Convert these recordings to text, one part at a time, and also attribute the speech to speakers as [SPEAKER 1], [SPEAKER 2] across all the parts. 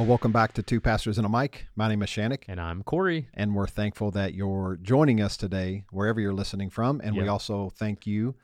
[SPEAKER 1] Well, welcome back to Two Pastors and a Mic. My name is Shannick.
[SPEAKER 2] And I'm Corey.
[SPEAKER 1] And we're thankful that you're joining us today, wherever you're listening from. And we also thank you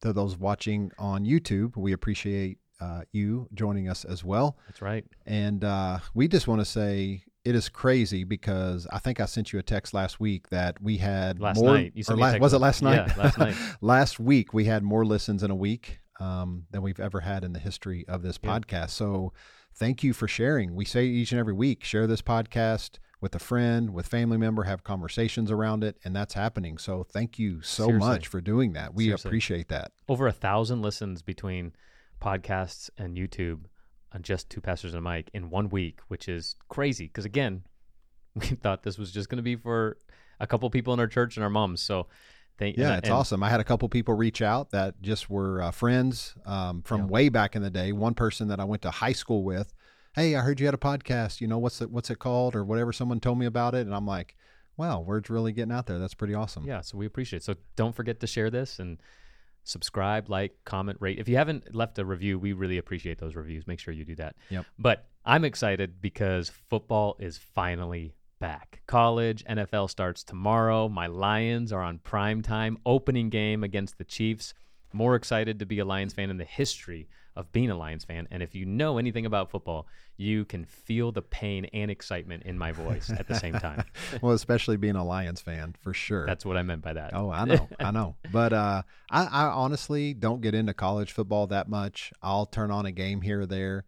[SPEAKER 1] to those watching on YouTube. We appreciate uh, you joining us as well.
[SPEAKER 2] That's right.
[SPEAKER 1] And uh, we just want to say it is crazy because I think I sent you a text last week that we had
[SPEAKER 2] last
[SPEAKER 1] more.
[SPEAKER 2] Night. You sent
[SPEAKER 1] last, was it last night?
[SPEAKER 2] Yeah, last night.
[SPEAKER 1] last week we had more listens in a week um, than we've ever had in the history of this yeah. podcast. So thank you for sharing. We say each and every week, share this podcast with a friend, with family member, have conversations around it, and that's happening. So thank you so Seriously. much for doing that. We Seriously. appreciate that.
[SPEAKER 2] Over a thousand listens between podcasts and YouTube on just two pastors and a mic in one week, which is crazy. Because again, we thought this was just going to be for a couple people in our church and our moms. So
[SPEAKER 1] Thank, yeah, it's and, awesome. I had a couple people reach out that just were uh, friends um, from yeah. way back in the day. One person that I went to high school with, hey, I heard you had a podcast. You know what's it what's it called or whatever. Someone told me about it, and I'm like, wow, word's really getting out there. That's pretty awesome.
[SPEAKER 2] Yeah, so we appreciate. it. So don't forget to share this and subscribe, like, comment, rate. If you haven't left a review, we really appreciate those reviews. Make sure you do that.
[SPEAKER 1] Yep.
[SPEAKER 2] But I'm excited because football is finally back. College, NFL starts tomorrow. My Lions are on prime time opening game against the Chiefs. More excited to be a Lions fan in the history of being a Lions fan. And if you know anything about football, you can feel the pain and excitement in my voice at the same time.
[SPEAKER 1] well, especially being a Lions fan, for sure.
[SPEAKER 2] That's what I meant by that.
[SPEAKER 1] Oh, I know, I know. But uh, I, I honestly don't get into college football that much. I'll turn on a game here or there,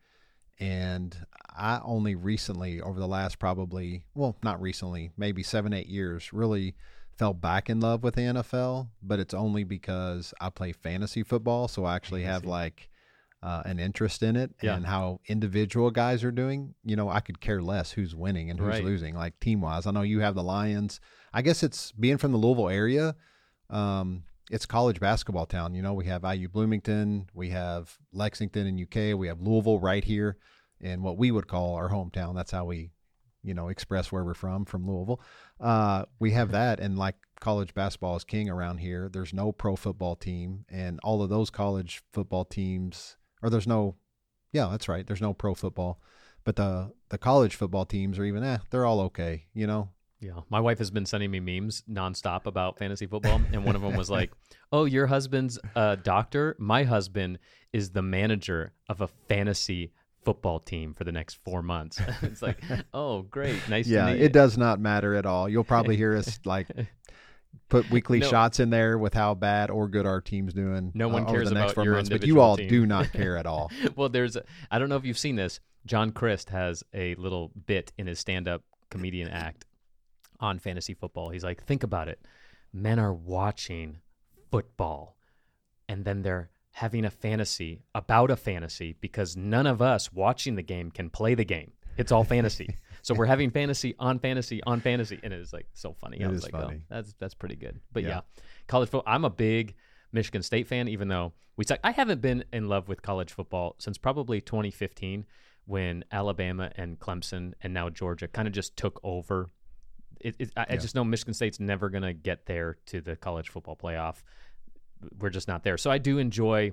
[SPEAKER 1] and I only recently, over the last probably, well, not recently, maybe seven, eight years, really fell back in love with the NFL. But it's only because I play fantasy football. So I actually have like uh, an interest in it yeah. and how individual guys are doing. You know, I could care less who's winning and who's right. losing, like team wise. I know you have the Lions. I guess it's being from the Louisville area. Um, it's college basketball town. You know, we have IU Bloomington, we have Lexington in UK, we have Louisville right here in what we would call our hometown. That's how we, you know, express where we're from, from Louisville. Uh, we have that, and like college basketball is king around here. There's no pro football team, and all of those college football teams, or there's no, yeah, that's right. There's no pro football, but the the college football teams are even, eh, they're all okay. You know,
[SPEAKER 2] yeah, my wife has been sending me memes nonstop about fantasy football, and one of them was like, "Oh, your husband's a doctor. My husband is the manager of a fantasy football team for the next four months. it's like, oh, great, nice.
[SPEAKER 1] Yeah, it does not matter at all. You'll probably hear us like put weekly no, shots in there with how bad or good our team's doing.
[SPEAKER 2] No one uh, cares about your months,
[SPEAKER 1] but you all
[SPEAKER 2] team.
[SPEAKER 1] do not care at all.
[SPEAKER 2] well, there's, I don't know if you've seen this. John Crist has a little bit in his stand-up comedian act on fantasy football. He's like, think about it. Men are watching football, and then they're having a fantasy about a fantasy because none of us watching the game can play the game. It's all fantasy. so we're having fantasy on fantasy on fantasy, and it is like so funny.
[SPEAKER 1] It
[SPEAKER 2] I was
[SPEAKER 1] like,
[SPEAKER 2] funny. Oh, that's that's pretty good. But yeah. yeah, college football. I'm a big Michigan State fan, even though we suck. I haven't been in love with college football since probably 2015 when Alabama and Clemson and now Georgia kind of just took over. It, it, I, yeah. I just know Michigan State's never going to get there to the college football playoff we're just not there. So I do enjoy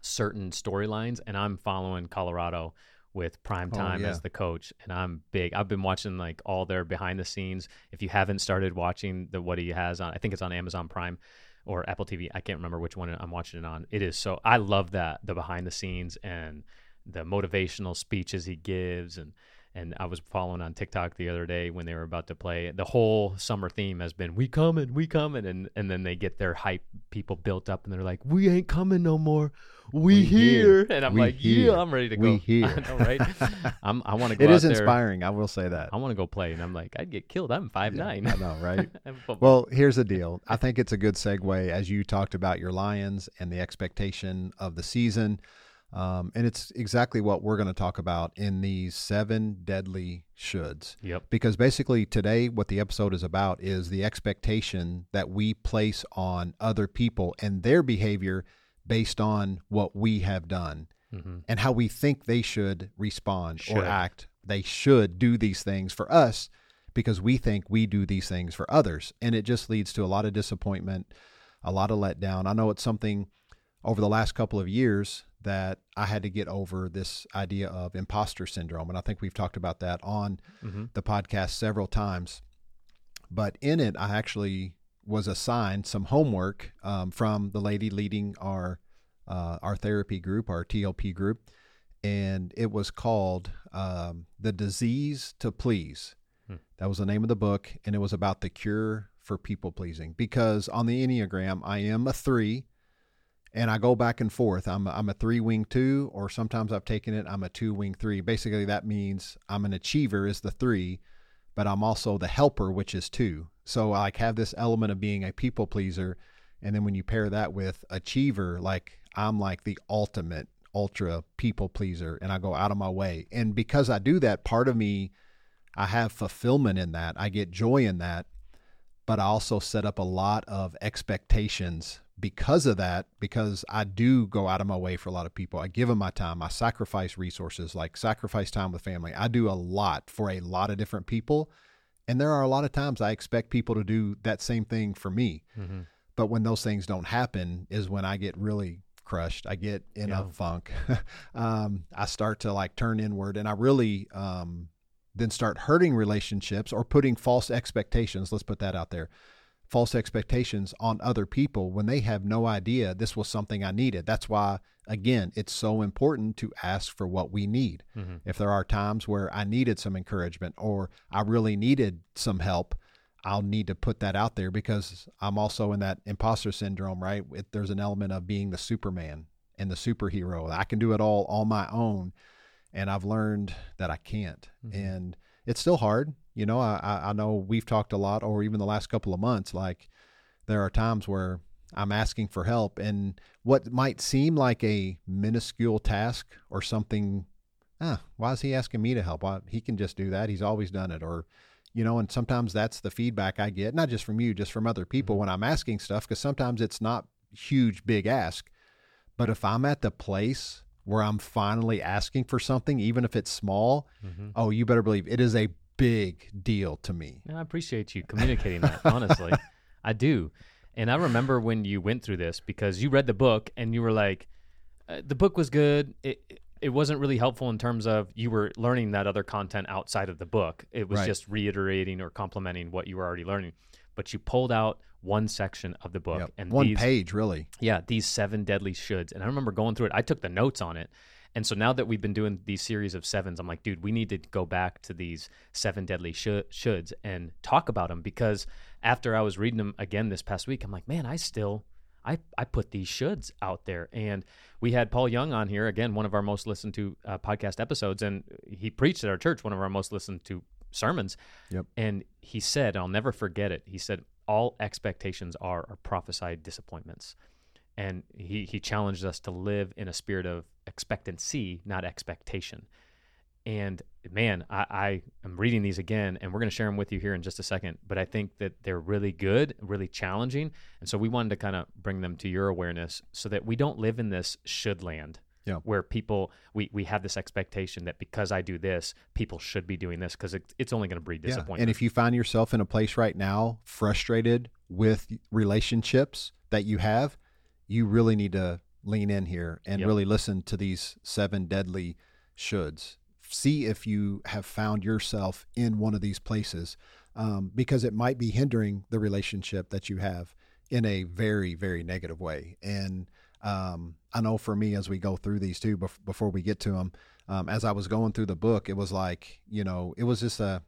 [SPEAKER 2] certain storylines, and I'm following Colorado with prime oh, time oh, yeah. as the coach and i'm big i've been watching like all their behind the scenes if you haven't started watching the what he has on i think it's on amazon prime or apple tv i can't remember which one i'm watching it on it is so i love that the behind the scenes and the motivational speeches he gives and and I was following on TikTok the other day when they were about to play. The whole summer theme has been "We coming, we coming," and and then they get their hype people built up, and they're like, "We ain't coming no more, we, we here. here." And I'm
[SPEAKER 1] we
[SPEAKER 2] like,
[SPEAKER 1] here.
[SPEAKER 2] "Yeah, I'm ready to go.
[SPEAKER 1] we
[SPEAKER 2] go."
[SPEAKER 1] Here,
[SPEAKER 2] I know, right? I'm, I want to go.
[SPEAKER 1] It is
[SPEAKER 2] inspiring.
[SPEAKER 1] There. I will say that.
[SPEAKER 2] I want to go play, and I'm like, I'd get killed. I'm five yeah, nine.
[SPEAKER 1] I know, right? well, here's the deal. I think it's a good segue as you talked about your Lions and the expectation of the season. Um, and it's exactly what we're going to talk about in these seven deadly shoulds.
[SPEAKER 2] Yep.
[SPEAKER 1] Because basically, today, what the episode is about is the expectation that we place on other people and their behavior based on what we have done mm-hmm. and how we think they should respond should. or act. They should do these things for us because we think we do these things for others. And it just leads to a lot of disappointment, a lot of letdown. I know it's something over the last couple of years that I had to get over this idea of imposter syndrome. And I think we've talked about that on mm-hmm. the podcast several times. But in it, I actually was assigned some homework um, from the lady leading our uh, our therapy group, our TLP group, and it was called um, "The Disease to Please." Hmm. That was the name of the book, and it was about the cure for people pleasing. Because on the Enneagram, I am a three, and I go back and forth. I'm a, I'm a three wing two, or sometimes I've taken it. I'm a two wing three. Basically, that means I'm an achiever is the three, but I'm also the helper, which is two. So I like have this element of being a people pleaser, and then when you pair that with achiever, like I'm like the ultimate ultra people pleaser and I go out of my way. And because I do that, part of me, I have fulfillment in that. I get joy in that. But I also set up a lot of expectations because of that, because I do go out of my way for a lot of people. I give them my time. I sacrifice resources, like sacrifice time with family. I do a lot for a lot of different people. And there are a lot of times I expect people to do that same thing for me. Mm-hmm. But when those things don't happen, is when I get really crushed. I get in yeah. a funk. um, I start to like turn inward, and I really um, then start hurting relationships or putting false expectations. Let's put that out there. False expectations on other people when they have no idea this was something I needed. That's why, again, it's so important to ask for what we need. Mm-hmm. If there are times where I needed some encouragement or I really needed some help, I'll need to put that out there because I'm also in that imposter syndrome, right? It, there's an element of being the Superman and the superhero. I can do it all on my own. And I've learned that I can't. Mm-hmm. And it's still hard. You know, I, I know we've talked a lot, or even the last couple of months, like there are times where I'm asking for help. And what might seem like a minuscule task or something, ah, why is he asking me to help? Why, he can just do that. He's always done it. Or, you know and sometimes that's the feedback i get not just from you just from other people mm-hmm. when i'm asking stuff because sometimes it's not huge big ask but if i'm at the place where i'm finally asking for something even if it's small mm-hmm. oh you better believe it is a big deal to me And
[SPEAKER 2] i appreciate you communicating that honestly i do and i remember when you went through this because you read the book and you were like uh, the book was good it, it wasn't really helpful in terms of you were learning that other content outside of the book. It was right. just reiterating or complementing what you were already learning. But you pulled out one section of the book yep.
[SPEAKER 1] and one these, page, really.
[SPEAKER 2] Yeah, these seven deadly shoulds. And I remember going through it. I took the notes on it. And so now that we've been doing these series of sevens, I'm like, dude, we need to go back to these seven deadly sh- shoulds and talk about them because after I was reading them again this past week, I'm like, man, I still I, I put these shoulds out there. And we had Paul Young on here, again, one of our most listened to uh, podcast episodes, and he preached at our church, one of our most listened to sermons.
[SPEAKER 1] Yep.
[SPEAKER 2] And he said, I'll never forget it. He said, All expectations are, are prophesied disappointments. And he, he challenged us to live in a spirit of expectancy, not expectation. And man, I, I am reading these again, and we're going to share them with you here in just a second. But I think that they're really good, really challenging, and so we wanted to kind of bring them to your awareness so that we don't live in this should land.
[SPEAKER 1] Yeah.
[SPEAKER 2] Where people we, we have this expectation that because I do this, people should be doing this because it, it's only going to breed disappointment.
[SPEAKER 1] Yeah. And if you find yourself in a place right now frustrated with relationships that you have, you really need to lean in here and yep. really listen to these seven deadly shoulds see if you have found yourself in one of these places um, because it might be hindering the relationship that you have in a very, very negative way. And um, I know for me, as we go through these two, bef- before we get to them, um, as I was going through the book, it was like, you know, it was just a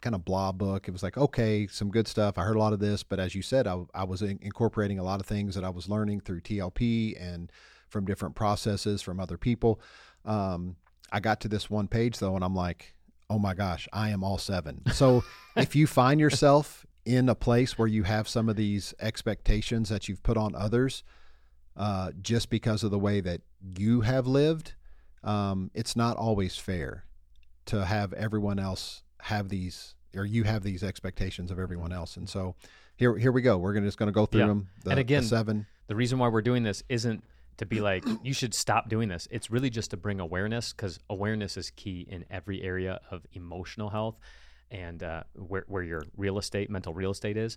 [SPEAKER 1] kind of blah book. It was like, okay, some good stuff. I heard a lot of this, but as you said, I, I was in- incorporating a lot of things that I was learning through TLP and from different processes from other people. Um, I got to this one page though, and I'm like, oh my gosh, I am all seven. So if you find yourself in a place where you have some of these expectations that you've put on others, uh, just because of the way that you have lived, um, it's not always fair to have everyone else have these or you have these expectations of everyone else. And so here, here we go. We're gonna, just going to go through yeah. them.
[SPEAKER 2] The, and again, the seven. The reason why we're doing this isn't to be like, you should stop doing this. It's really just to bring awareness because awareness is key in every area of emotional health and uh, where, where your real estate, mental real estate is.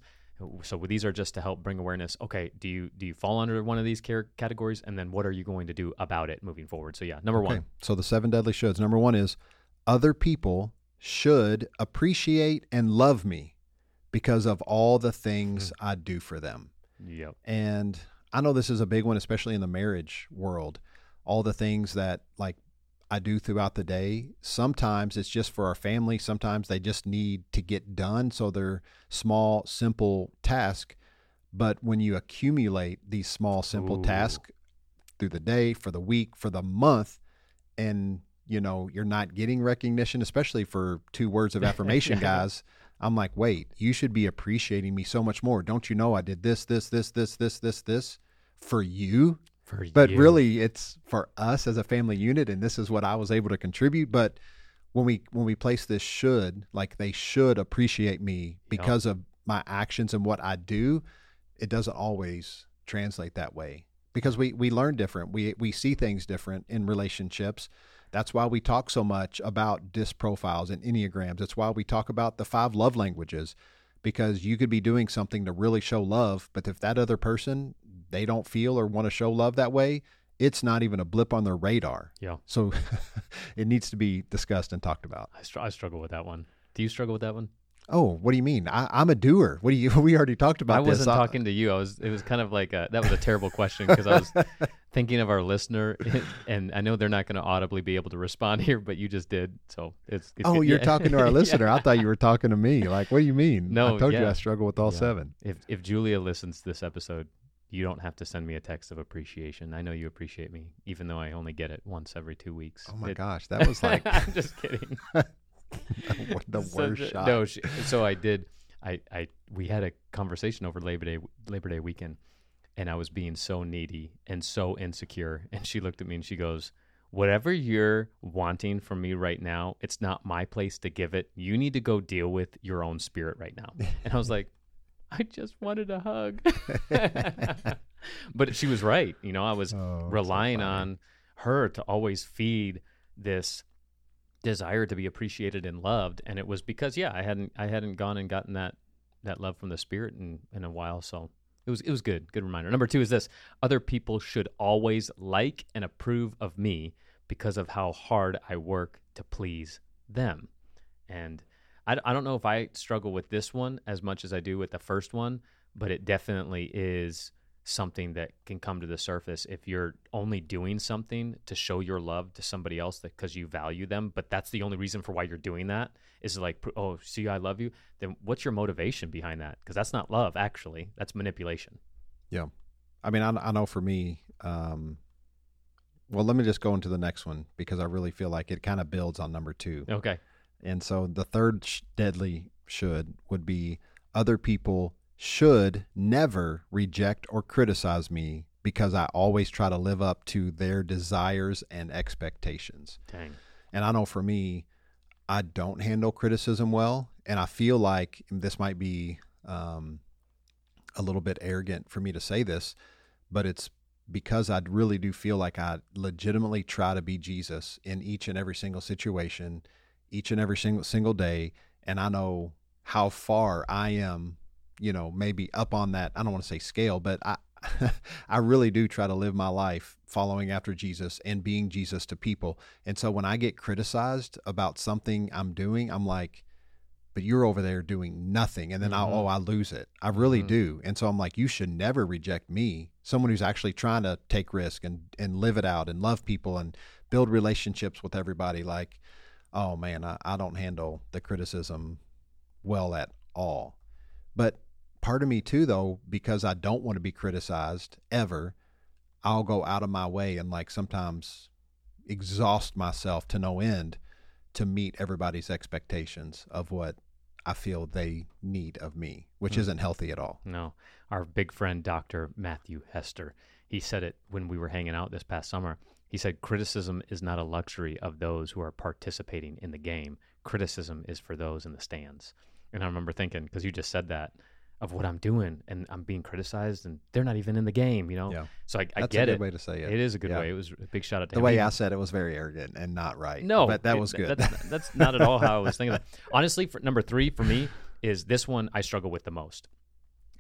[SPEAKER 2] So these are just to help bring awareness. Okay, do you do you fall under one of these care categories, and then what are you going to do about it moving forward? So yeah, number
[SPEAKER 1] Okay.
[SPEAKER 2] one,
[SPEAKER 1] So the seven deadly shoulds. Number one is other people should appreciate and love me because of all the things mm. I do for them.
[SPEAKER 2] yep,
[SPEAKER 1] And I know this is a big one, especially in the marriage world. All the things that like I do throughout the day. Sometimes it's just for our family. Sometimes they just need to get done. So they're small, simple tasks. But when you accumulate these small, simple
[SPEAKER 2] Ooh.
[SPEAKER 1] tasks through the day, for the week, for the month, and you know you're not getting recognition, especially for two words of affirmation, guys. I'm like, wait, you should be appreciating me so much more. Don't you know I did this, this, this, this, this, this, this for you?
[SPEAKER 2] for
[SPEAKER 1] But
[SPEAKER 2] you.
[SPEAKER 1] really, it's for us as a family unit, and this is what I was able to contribute. But when we when we place this should, like they should appreciate me because of my actions and what I do, it doesn't always translate that way because we we learn different. We we see things different in relationships. That's why we talk so much about disc profiles and enneagrams. It's why we talk about the five love languages because you could be doing something to really show love, but if that other person they don't feel or want to show love that way, it's not even a blip on their radar.
[SPEAKER 2] Yeah.
[SPEAKER 1] So it needs to be discussed and talked about.
[SPEAKER 2] I, str- I struggle with that one. Do you struggle with that one?
[SPEAKER 1] Oh, what do you mean? I, I'm a doer. What do you? We already talked about
[SPEAKER 2] I wasn't
[SPEAKER 1] I-
[SPEAKER 2] talking to you. I was. It was kind of like a, that was a terrible question because I was thinking of our listener, and I know they're not going to audibly be able to respond here, but you just did. So it's. it's
[SPEAKER 1] Oh,
[SPEAKER 2] good.
[SPEAKER 1] you're
[SPEAKER 2] Yeah.
[SPEAKER 1] talking to our
[SPEAKER 2] Yeah.
[SPEAKER 1] listener. I thought you were talking to me. Like, what do you mean?
[SPEAKER 2] No,
[SPEAKER 1] I told you. I struggle with all
[SPEAKER 2] Yeah.
[SPEAKER 1] seven.
[SPEAKER 2] If if Julia listens to this episode, you don't have to send me a text of appreciation. I know you appreciate me, even though I only get it once every two weeks.
[SPEAKER 1] Oh my
[SPEAKER 2] It-
[SPEAKER 1] gosh, that was like
[SPEAKER 2] I'm just kidding.
[SPEAKER 1] the worst
[SPEAKER 2] the-
[SPEAKER 1] shot.
[SPEAKER 2] No, she, so I did. I, I we had a conversation over Labor Day Labor Day weekend, and I was being so needy and so insecure. And she looked at me and she goes, "Whatever you're wanting from me right now, it's not my place to give it. You need to go deal with your own spirit right now." And I was like, "I just wanted a hug," but she was right. You know, I was
[SPEAKER 1] Oh,
[SPEAKER 2] relying
[SPEAKER 1] funny.
[SPEAKER 2] on her to always feed this desire to be appreciated and loved and it was because yeah i hadn't i hadn't gone and gotten that that love from the spirit in in a while so it was it was good good reminder. Number two is this other people should always like and approve of me because of how hard i work to please them. And I, I don't know if i struggle with this one as much as i do with the first one but it definitely is something that can come to the surface if you're only doing something to show your love to somebody else because you value them but that's the only reason for why you're doing that is like oh see i love you. Then what's your motivation behind that? Because that's not love actually. That's manipulation. Yeah.
[SPEAKER 1] I mean, I, I know for me, um, well, let me just go into the next one because I really feel like it kind of builds on number two.
[SPEAKER 2] okay.
[SPEAKER 1] And so the third sh- deadly should would be other people should never reject or criticize me because I always try to live up to their desires and expectations.
[SPEAKER 2] dang
[SPEAKER 1] And I know for me, I don't handle criticism well. And I feel like this might be um, a little bit arrogant for me to say this, but it's because I really do feel like I legitimately try to be Jesus in each and every single situation, each and every single single day. And I know how far I am, you know, maybe up on that. I don't want to say scale, but I, I really do try to live my life following after Jesus and being Jesus to people. And so when I get criticized about something I'm doing, I'm like, but you're over there doing nothing. And then I,
[SPEAKER 2] Mhm.
[SPEAKER 1] oh, I lose it. I really
[SPEAKER 2] Mhm.
[SPEAKER 1] do. And so I'm like, you should never reject me, someone who's actually trying to take risk and, and live it out and love people and build relationships with everybody. Like, oh man, I, I don't handle the criticism well at all. But part of me too, though, because I don't want to be criticized ever, I'll go out of my way and like sometimes exhaust myself to no end to meet everybody's expectations of what I feel they need of me, which
[SPEAKER 2] Hmm.
[SPEAKER 1] isn't healthy at all.
[SPEAKER 2] No, our big friend Dr. Matthew Hester, he said it when we were hanging out this past summer. He said criticism is not a luxury of those who are participating in the game. Criticism is for those in the stands. And I remember thinking because you just said that of what I'm doing and I'm being criticized and they're not even in the game, you know.
[SPEAKER 1] Yeah.
[SPEAKER 2] So I, I
[SPEAKER 1] That's
[SPEAKER 2] get
[SPEAKER 1] a good
[SPEAKER 2] it.
[SPEAKER 1] way to say it.
[SPEAKER 2] It is a good
[SPEAKER 1] Yeah.
[SPEAKER 2] way. It was a big shout out to
[SPEAKER 1] The
[SPEAKER 2] him.
[SPEAKER 1] way I said it was very arrogant and not right.
[SPEAKER 2] no,
[SPEAKER 1] but that
[SPEAKER 2] it-
[SPEAKER 1] was good.
[SPEAKER 2] That's, that's not at all how I was thinking. That. Honestly, for number three for me is this one I struggle with the most.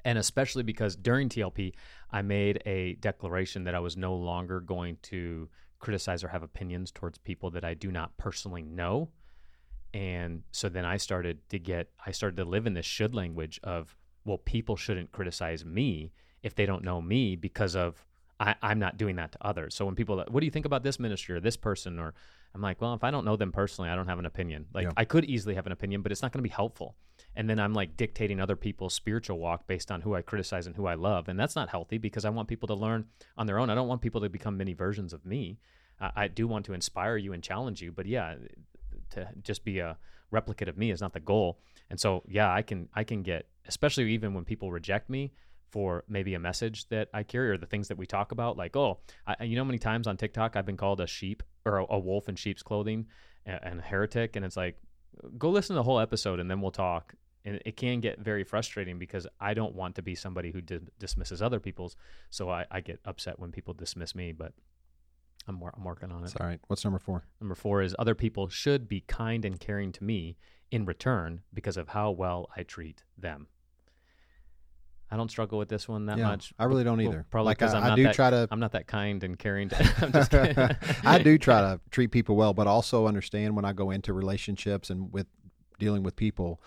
[SPEAKER 2] And especially because during TLP, I made a declaration that I was no longer going to criticize or have opinions towards people that I do not personally know. And so then I started to get, I started to live in this should language of, well, people shouldn't criticize me if they don't know me because of I, am not doing that to others. So when people, what do you think about this ministry or this person? Or I'm like, well, if I don't know them personally, I don't have an opinion. Like yeah. I could easily have an opinion, but it's not going to be helpful. And then I'm like dictating other people's spiritual walk based on who I criticize and who I love. And that's not healthy because I want people to learn on their own. I don't want people to become many versions of me. I, I do want to inspire you and challenge you, but yeah, to just be a replicate of me is not the goal. And so, yeah, I can, I can get, especially even when people reject me, for maybe a message that I carry or the things that we talk about. Like, oh, I, you know, many times on TikTok I've been called a sheep or a, a wolf in sheep's clothing and, and, a heretic, and it's like, go listen to the whole episode and then we'll talk. And it can get very frustrating because I don't want to be somebody who di- dismisses other people's. So I, I, get upset when people dismiss me, but I'm, wor- I'm working on it.
[SPEAKER 1] It's all right. What's number four?
[SPEAKER 2] Number four is other people should be kind and caring to me in return because of how well I treat them. I don't struggle with this one that yeah, much.
[SPEAKER 1] I really don't either. Well,
[SPEAKER 2] probably because like I, I do
[SPEAKER 1] that, try to.
[SPEAKER 2] I'm not that kind and caring. To, I'm just kidding.
[SPEAKER 1] I do try to treat people well, but also understand when I go into relationships and with dealing with people,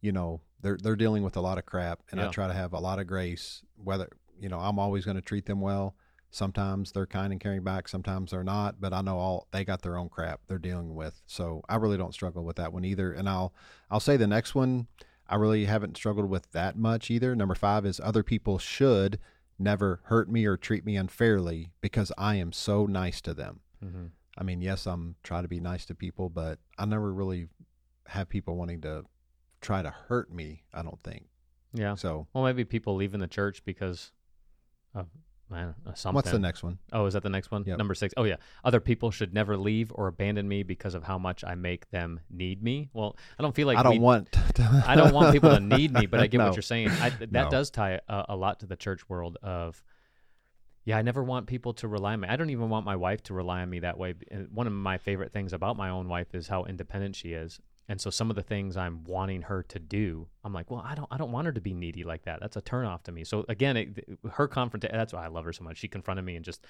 [SPEAKER 1] you know, they're they're dealing with a lot of crap, and yeah. I try to have a lot of grace. Whether you know, I'm always going to treat them well. Sometimes they're kind and caring back. Sometimes they're not. But I know all they got their own crap they're dealing with. So I really don't struggle with that one either. And I'll I'll say the next one I really haven't struggled with that much either. Number five is other people should never hurt me or treat me unfairly because I am so nice to them. Mm-hmm. I mean, yes, I'm trying to be nice to people, but I never really have people wanting to try to hurt me. I don't think.
[SPEAKER 2] Yeah.
[SPEAKER 1] So,
[SPEAKER 2] well, maybe people leaving the church because of Man, something.
[SPEAKER 1] What's the next one?
[SPEAKER 2] Oh, is that the next one? Yep. Number six. Oh, yeah. Other people should never leave or abandon me because of how much I make them need me. Well, I don't feel like
[SPEAKER 1] I don't want.
[SPEAKER 2] To I don't want people to need me, but I get no. what you're saying. I, that no. does tie a, a, lot to the church world of. Yeah, I never want people to rely on me. I don't even want my wife to rely on me that way. And uh, one of my favorite things about my own wife is how independent she is. And so some of the things I'm wanting her to do, I'm like, well, I don't, I don't want her to be needy like that. That's a turnoff to me. So again, it, her confrontation. That's why I love her so much. She confronted me and just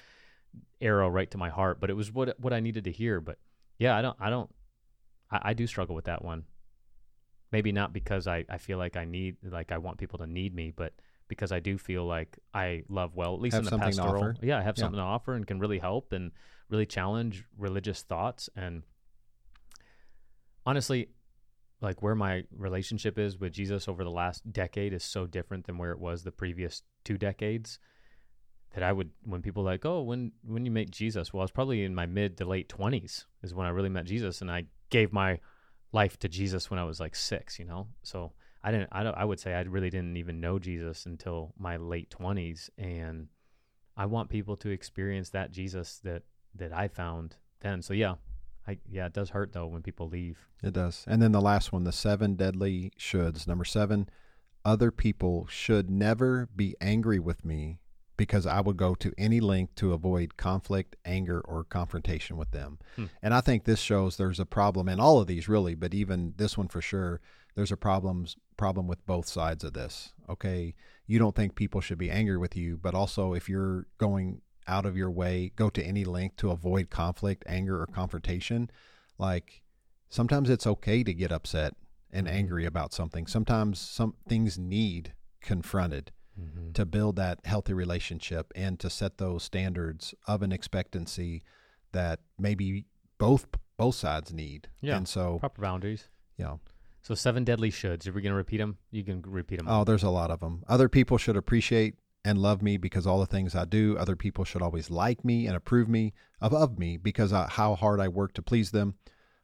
[SPEAKER 2] arrow right to my heart. But it was what what I needed to hear. But yeah, I don't, I don't, I, I do struggle with that one. Maybe not because I, I feel like I need, like I want people to need me, but because I do feel like I love well, at least
[SPEAKER 1] have
[SPEAKER 2] in the pastoral. Yeah, I have yeah. something to offer and can really help and really challenge religious thoughts and honestly, like where my relationship is with Jesus over the last decade is so different than where it was the previous two decades that I would when people like, "Oh, when when you meet Jesus?" Well, I was probably in my mid to late 20s is when I really met Jesus and I gave my life to Jesus when I was like 6, you know. So, I didn't I I would say I really didn't even know Jesus until my late 20s and I want people to experience that Jesus that that I found then. So, yeah, I, yeah, it does hurt though when people leave.
[SPEAKER 1] It does. And then the last one, the seven deadly shoulds. Number seven, other people should never be angry with me because I would go to any length to avoid conflict, anger, or confrontation with them. Hmm. And I think this shows there's a problem in all of these really, but even this one for sure, there's a problems problem with both sides of this. Okay. You don't think people should be angry with you, but also if you're going out of your way, go to any length to avoid conflict, anger, or confrontation. Like sometimes it's okay to get upset and mm-hmm. angry about something. Sometimes some things need confronted mm-hmm. to build that healthy relationship and to set those standards of an expectancy that maybe both both sides need.
[SPEAKER 2] Yeah.
[SPEAKER 1] And so
[SPEAKER 2] proper boundaries.
[SPEAKER 1] Yeah.
[SPEAKER 2] So seven deadly shoulds. Are we going to repeat them? You can repeat them.
[SPEAKER 1] Oh, there's a lot of them. Other people should appreciate and love me because all the things I do. Other people should always like me and approve me of me because how hard I work to please them.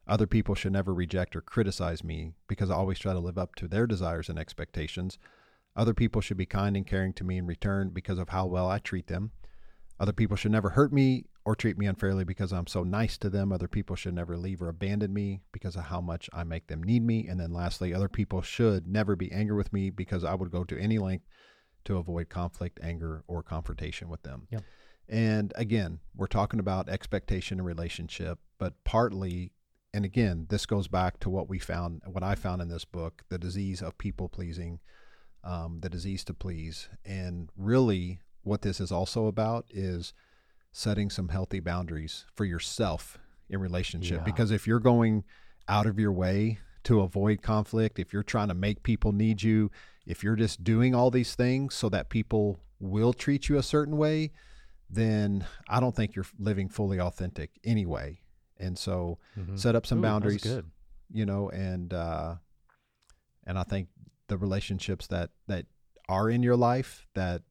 [SPEAKER 1] Other people should never reject or criticize me because I always try to live up to their desires and expectations. Other people should be kind and caring to me in return because of how well I treat them. Other people should never hurt me or treat me unfairly because I'm so nice to them. Other people should never leave or abandon me because of how much I make them need me. And then lastly, other people should never be angry with me because I would go to any length to avoid conflict, anger, or confrontation with them.
[SPEAKER 2] Yep.
[SPEAKER 1] And again, we're talking about expectation and relationship, but partly, and again, this goes back to what we found, what I found in this book, the disease of people pleasing. um, that is easy to please. And really, what this is also about is setting some healthy boundaries for yourself in relationship.
[SPEAKER 2] Yeah.
[SPEAKER 1] Because if you're going out of your way to avoid conflict, if you're trying to make people need you, if you're just doing all these things so that people will treat you a certain way, then I don't think you're living fully authentic anyway. And so
[SPEAKER 2] Mhm.
[SPEAKER 1] set up some
[SPEAKER 2] Ooh,
[SPEAKER 1] boundaries,
[SPEAKER 2] good.
[SPEAKER 1] you know, and uh and I think the relationships that that are in your life that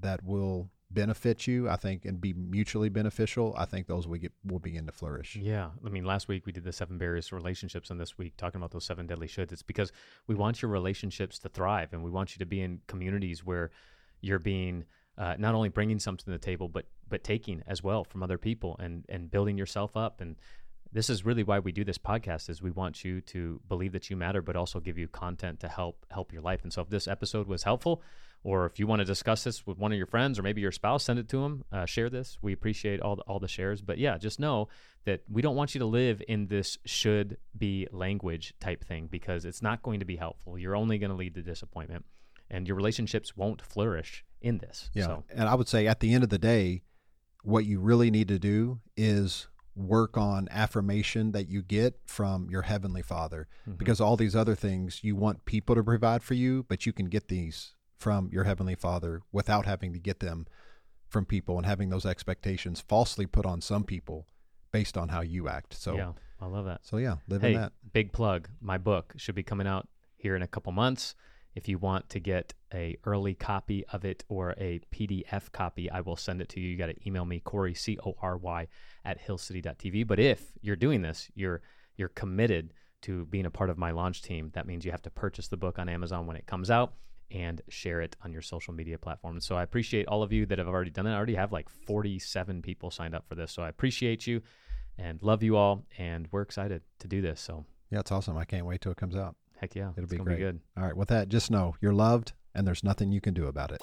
[SPEAKER 1] that will benefit you, I think, and be mutually beneficial, I think those will get will begin to flourish.
[SPEAKER 2] Yeah. I mean, last week we did the seven barriers to relationships, and this week talking about those seven deadly shoulds. It's because we want your relationships to thrive, and we want you to be in communities where you're being uh, not only bringing something to the table, but but taking as well from other people, and and building yourself up. And this is really why we do this podcast: is we want you to believe that you matter, but also give you content to help help your life. And so, if this episode was helpful, or if you want to discuss this with one of your friends or maybe your spouse, send it to them. Uh, share this. We appreciate all the, all the shares. But yeah, just know that we don't want you to live in this should be language type thing because it's not going to be helpful. You're only going to lead to disappointment, and your relationships won't flourish in this.
[SPEAKER 1] Yeah.
[SPEAKER 2] So,
[SPEAKER 1] And I would say at the end of the day, what you really need to do is work on affirmation that you get from your heavenly father
[SPEAKER 2] mhm.
[SPEAKER 1] because all these other things you want people to provide for you, but you can get these from your heavenly father without having to get them from people and having those expectations falsely put on some people based on how you act. So
[SPEAKER 2] yeah, I love that.
[SPEAKER 1] so yeah, live
[SPEAKER 2] Hey,
[SPEAKER 1] in that.
[SPEAKER 2] big plug. My book should be coming out here in a couple months. If you want to get a early copy of it or a PDF copy, I will send it to you. You got to email me, Corey, C O R Y, at hillcity.tv. But if you're doing this, you're you're committed to being a part of my launch team. That means you have to purchase the book on Amazon when it comes out and share it on your social media platforms. So I appreciate all of you that have already done it. I already have like 47 people signed up for this. So I appreciate you and love you all. And we're excited to do this. So
[SPEAKER 1] Yeah, it's awesome. I can't wait till it comes out.
[SPEAKER 2] Heck yeah,
[SPEAKER 1] It'll be great.
[SPEAKER 2] be good.
[SPEAKER 1] All right, with that, just know you're loved and there's nothing you can do about it.